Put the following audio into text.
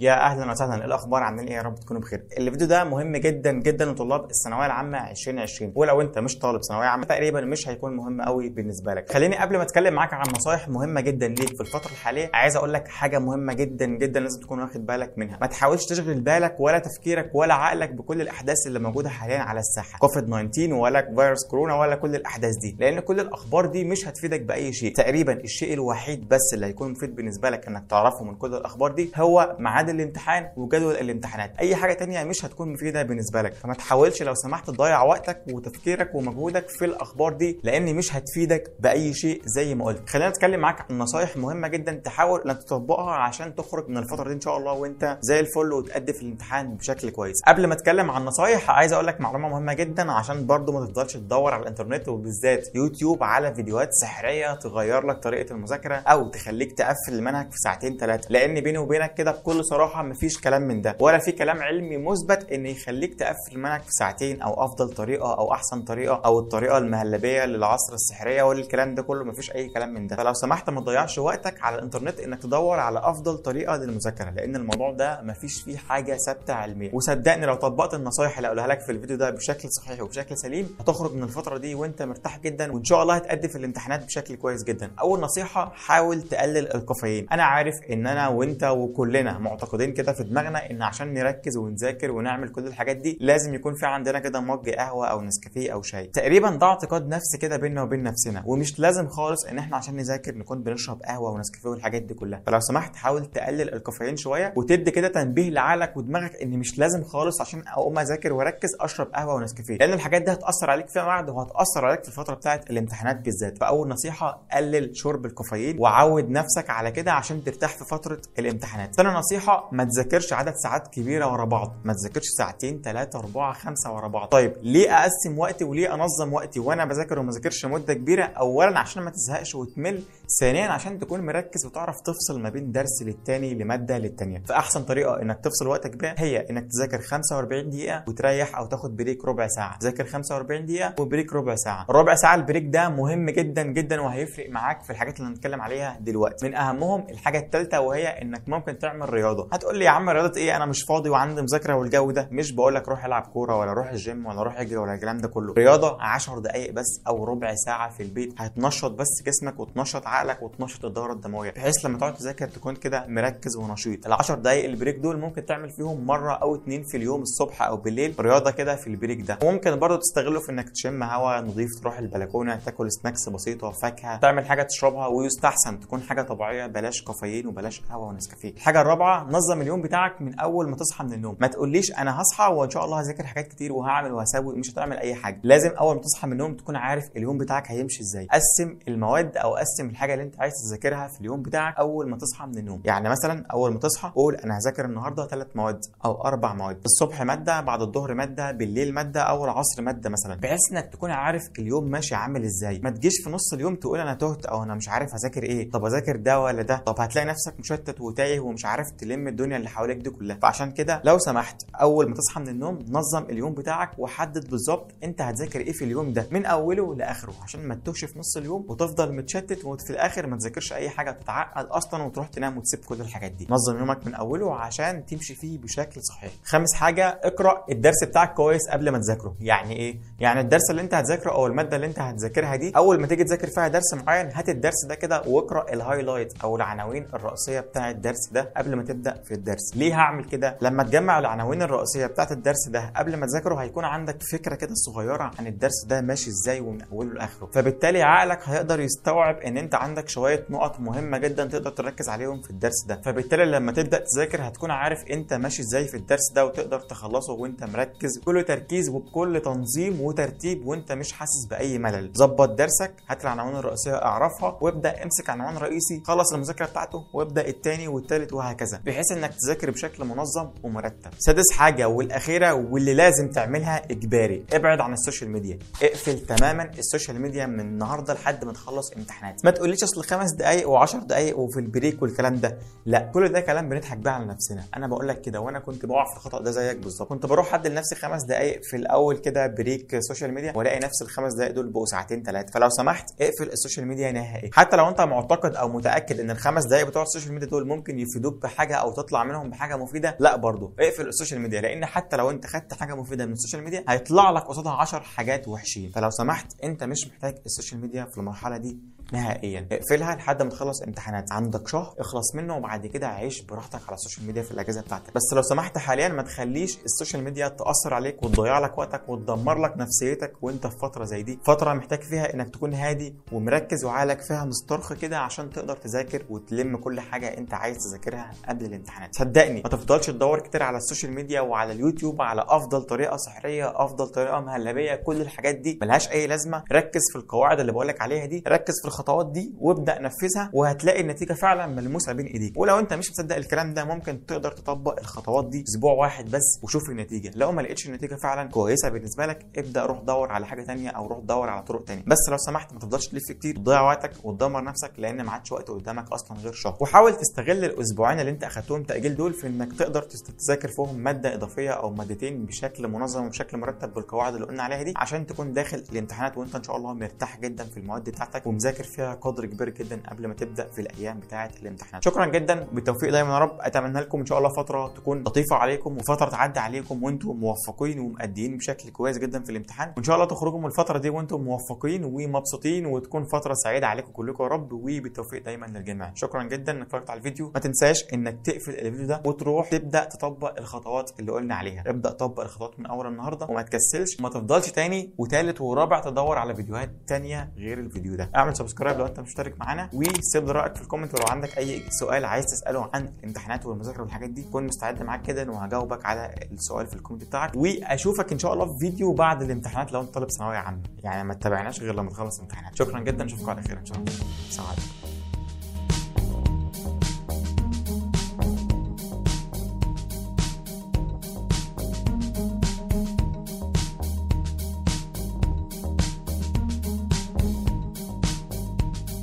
يا أهلا وسهلا إيه الأخبار؟ عاملين إيه؟ يا رب تكونوا بخير. الفيديو ده مهم جدا جدا لطلاب الثانوية العامة 2020 ولو أنت مش طالب ثانوية عامة تقريبا مش هيكون مهم قوي بالنسبة لك. خليني قبل ما أتكلم معاك عن نصايح مهمة جدا ليك في الفترة الحالية عايز أقول لك حاجة مهمة جدا جدا لازم تكون واخد بالك منها. ما تحاولش تشغل بالك ولا تفكيرك ولا عقلك بكل الأحداث اللي موجودة حاليا على الساحة. كوفيد 19 ولا فيروس كورونا ولا كل الأحداث دي لأن كل الأخبار دي مش هتفيدك بأي شيء. تقريبا الشيء الوحيد بس اللي هيكون مفيد بالنسبة لك إنك تعرفه من كل الأخبار دي هو ميعاد الامتحان وجدول الامتحانات. أي حاجة تانية مش هتكون مفيدة بالنسبة لك. فما تحاولش لو سمحت تضيع وقتك وتفكيرك ومجهودك في الأخبار دي لأن مش هتفيدك بأي شيء زي ما قلت. خلينا نتكلم معاك عن نصايح مهمة جدا تحاول إنك تطبقها عشان تخرج من الفترة دي إن شاء الله وأنت زي الفل وتأدي في الامتحان بشكل كويس. قبل ما أتكلم عن نصايح عايز أقول لك معلومة مهمة جدا عشان برضو ما تفضلش تدور على الإنترنت وبالذات يوتيوب على فيديوهات سحرية تغير لك طريقة المذاكرة أو تخليك تقفل المنهج في ساعتين ثلاثة لأن بيني وبينك كده بكل صراحة مفيش كلام من ده ولا في كلام علمي مثبت إن يخليك تقفل المنهج في ساعتين أو أفضل طريقة أو أحسن طريقة أو الطريقة المهلبية للعصر السحرية والكلام ده كله مفيش أي كلام من ده. فلو سمحت ما تضيعش وقتك على الإنترنت إنك تدور على أفضل طريقة للمذاكرة لأن الموضوع ده مفيش فيه حاجة ثابتة علميا. وصدقني لو طبقت النصايح اللي هقولها لك في الفيديو ده بشكل صحيح وبشكل سليم هتخرج من الفترة دي وأنت مرتاح جدا وإن شاء الله هتأدي في الامتحانات بشكل كويس جدا. أول نصيحة حاول تقلل الكافيين. أنا عارف إن أنا وأنت وكلنا كده في دماغنا إن عشان نركز ونذاكر ونعمل كل الحاجات دي لازم يكون في عندنا كده مج قهوة أو نسكافيه أو شاي. تقريبا ده اعتقاد نفسي كده بيننا وبين نفسنا. ومش لازم خالص إن إحنا عشان نذاكر نكون بنشرب قهوة ونسكافيه والحاجات دي كلها. فلو سمحت حاول تقلل الكافيين شوية وتدي كده تنبيه لعقلك ودماغك إن مش لازم خالص عشان أقوم أذاكر وأركز أشرب قهوة ونسكافيه. لأن الحاجات دي هتأثر عليك فيما بعد وهتأثر عليك في الفترة بتاعه الامتحانات بالذات. فأول نصيحة قلل شرب الكافيين وعود نفسك على كده عشان ترتاح في فترة الامتحانات. ثاني نصيحة ما تذاكرش عدد ساعات كبيرة ورا بعض. ما تذاكرش ساعتين ثلاثة أربعة خمسة ورا بعض. طيب ليه أقسم وقتي وليه أنظم وقتي وأنا بذاكر وما مدة كبيرة؟ اولا عشان ما تزهقش وتمل ثانيا عشان تكون مركز وتعرف تفصل ما بين درس للتاني لمادة للتانية. فأحسن طريقة إنك تفصل وقتك بيها هي إنك تذاكر 45 دقيقة وتريح أو تاخد break ربع ساعة. تذاكر 45 دقيقة و break ربع ساعة. ربع ساعة ال break ده مهم جدا جدا وهيفرق معاك في الحاجات اللي هنتكلم عليها دلوقتي. من أهمهم الحاجة الثالثه وهي إنك ممكن تعمل رياضة. هتقول لي يا عم رياضة إيه؟ أنا مش فاضي وعندي مذاكرة والجو ده. مش بقول لك روح العب كورة ولا روح الجيم ولا روح اجري ولا الكلام ده كله. رياضة 10 دقائق بس أو ربع ساعة في البيت. هتنشط بس جسمك وتنشط عقلك وتنشط الدورة الدموية بحيث لما تقعد تذاكر تكون كده مركز ونشيط. ال 10 دقائق ال break دول ممكن تعمل فيهم مرة أو اتنين في اليوم الصبح أو بالليل رياضة كده في ال break ده. وممكن برضه تستغله في إنك تشم هواء نظيف تروح البلكونة تاكل snacks بسيطة فاكهه تعمل حاجة تشربها ويستحسن تكون حاجة طبيعية بلاش كافيين وبلاش قهوة ونسكافيه. الحاجة الرابعة نظم اليوم بتاعك من أول ما تصحى من النوم. ما تقوليش أنا هصحى وإن شاء الله هذاكر حاجات كتير وهعمل وهسوي مش هتعمل أي حاجة. لازم أول ما تصحى من النوم تكون عارف اليوم بتاعك هيمشي إزاي. قسم المواد أو قسم الحاجة اللي انت عايز تذاكرها في اليوم بتاعك أول ما تصحى من النوم. يعني مثلا أول ما تصحى قول أنا هذاكر النهارده ثلاث مواد أو أربع مواد. الصبح مادة بعد الظهر مادة بالليل مادة أو العصر مادة مثلا. بحيث إنك تكون عارف اليوم ماشي عامل إزاي. ما تجيش في نص اليوم تقول أنا تهت أو أنا مش عارف أذاكر إيه. طب أذاكر ده ولا ده؟ طب هتلاقي نفسك مشتت وتايه ومش عارف تلم الدنيا اللي حواليك دي كلها. فعشان كده لو سمحت أول ما تصحى من النوم نظم اليوم بتاعك وحدد بالظبط أنت هتذاكر إيه في اليوم ده من أوله لآخره. عشان ما تتوهش في نص اليوم وتفضل متشتت وفي الآخر ما تذاكرش اي حاجة تتعقد أصلا وتروح تنام وتسيب كل الحاجات دي. نظم يومك من اوله عشان تمشي فيه بشكل صحيح. خامس حاجة اقرأ الدرس بتاعك كويس قبل ما تذاكره. يعني إيه؟ يعني الدرس اللي انت هتذاكره أو الماده اللي انت هتذاكرها دي اول ما تيجي تذاكر فيها درس معين هات الدرس ده كده واقرأ ال highlight أو العناوين الرئيسية بتاع الدرس ده قبل ما تبدأ في الدرس. ليه هعمل كده؟ لما تجمع العناوين الرئيسية بتاعه الدرس ده قبل ما تذاكره هيكون عندك فكرة كده صغيرة عن الدرس ده ماشي إزاي ومن أوله لآخره. فبالتالي عقلك هيقدر يستوعب إن أنت عندك شوية نقط مهمة جدا تقدر تركز عليهم في الدرس ده. فبالتالي لما تبدأ تذاكر هتكون عارف انت ماشي إزاي في الدرس ده وتقدر تخلصه وانت مركز. بكل تركيز وبكل تنظيم وترتيب وانت مش حاسس بأي ملل. ظبط درسك هات العناوين الرئيسية اعرفها وابدأ امسك عنوان رئيسي خلص المذاكرة بتاعته وابدأ الثاني والثالث وهكذا. بحيث انك تذاكر بشكل منظم ومرتب. سادس حاجة والأخيرة واللي لازم تعملها إجباري ابعد عن ال social media. اقفل تماما ال social media من النهارده لحد ما تخلص امتحانات ما تقوليش اصل خمس دقائق و10 دقائق وفي ال break والكلام ده. لا كل ده كلام بنضحك بيه على نفسنا. أنا بقول لك كده وأنا كنت بقع في الخطأ ده زيك بالظبط. كنت بروح ادي لنفسي خمس دقائق في الأول كده break social media وألاقي نفس الخمس دقائق دول بقوا ساعتين ثلاثة فلو سمحت اقفل ال social media نهائي. حتى لو أنت معتقد أو متأكد إن الخمس دقائق بتوع ال social media دول ممكن يفيدوك بحاجة أو تطلع منهم بحاجة مفيدة لا برضه اقفل ال social media لأن حتى لو أنت خدت حاجة مفيدة من ال social media هيطلع لك قصادها 10 حاجات وحشين. فلو سمحت أنت مش محتاج ال social media في المرحلة دي. نهائيا. اقفلها لحد ما تخلص امتحانات. عندك شهر اخلص منه وبعد كده عيش براحتك على ال social media في الأجازة بتاعتك. بس لو سمحت حاليا ما تخليش ال social media تأثر عليك وتضيع لك وقتك وتدمر لك نفسيتك وانت في فترة زي دي. فترة محتاج فيها إنك تكون هادي ومركز وعقلك فيها مسترخي كده عشان تقدر تذاكر وتلم كل حاجة انت عايز تذاكرها قبل الامتحانات. صدقني ما تفضلش تدور كتير على ال social media وعلى اليوتيوب على أفضل طريقة سحرية أفضل طريقة مهلبية. كل الحاجات دي ملهاش أي لازمة. ركز في القواعد اللي بقولك عليها دي. ركز في الخطوات دي وابدأ نفذها وهتلاقي النتيجة فعلا ملموسة بين إيديك. ولو أنت مش مصدق الكلام ده ممكن تقدر تطبق الخطوات دي أسبوع واحد بس وشوف النتيجة. لو ما لقيتش النتيجة فعلا كويسة بالنسبة لك ابدأ روح دور على حاجة تانية أو روح دور على طرق تانية. بس لو سمحت ما تفضلش تلف كتير وتضيع وقتك وتدمر نفسك لأن ما عادش وقت قدامك أصلا غير شهر. وحاول تستغل الأسبوعين اللي أنت أخدتهم تأجيل دول في إنك تقدر تذاكر فيهم مادة إضافية أو مادتين بشكل منظم وبشكل مرتب بالقواعد اللي قلنا عليها دي عشان تكون داخل الامتحانات وأنت إن شاء الله مرتاح جدا في المواد بتاعتك ومذاكر فيها قدر كبير جدا قبل ما تبدأ في الأيام بتاعه الامتحانات. شكرا جدا بالتوفيق دايما يا رب. أتمنى لكم إن شاء الله فترة تكون لطيفة عليكم وفترة تعدي عليكم وأنتم موفقين ومؤديين بشكل كويس جدا في الامتحان. وإن شاء الله تخرجوا من الفترة دي وأنتم موفقين ومبسوطين وتكون فترة سعيدة عليكم كلكم يا رب. وبالتوفيق دايما للجميع. شكرا جدا إنك اتفرجت على الفيديو. ما تنساش إنك تقفل الفيديو ده وتروح تبدأ تطبق الخطوات اللي قلنا عليها. ابدأ طبق الخطوات من أول النهارده وما تكسلش وما تفضلش تاني. وتالت ورابع تدور على فيديوهات تانية غير الفيديو ده. أعمل subscribe. لو انت مشترك معانا وسيب رأيك في ال comment ولو عندك أي سؤال عايز تسأله عن الامتحانات والمذاكره والحاجات دي كون مستعد معاك جدا وهجاوبك على السؤال في ال comment بتاعك. وأشوفك إن شاء الله في فيديو بعد الامتحانات لو أنت طالب ثانوية عامة. يعني ما تتابعناش غير لما تخلص امتحانات. شكرا جدا أشوفكم على خير إن شاء الله. سلام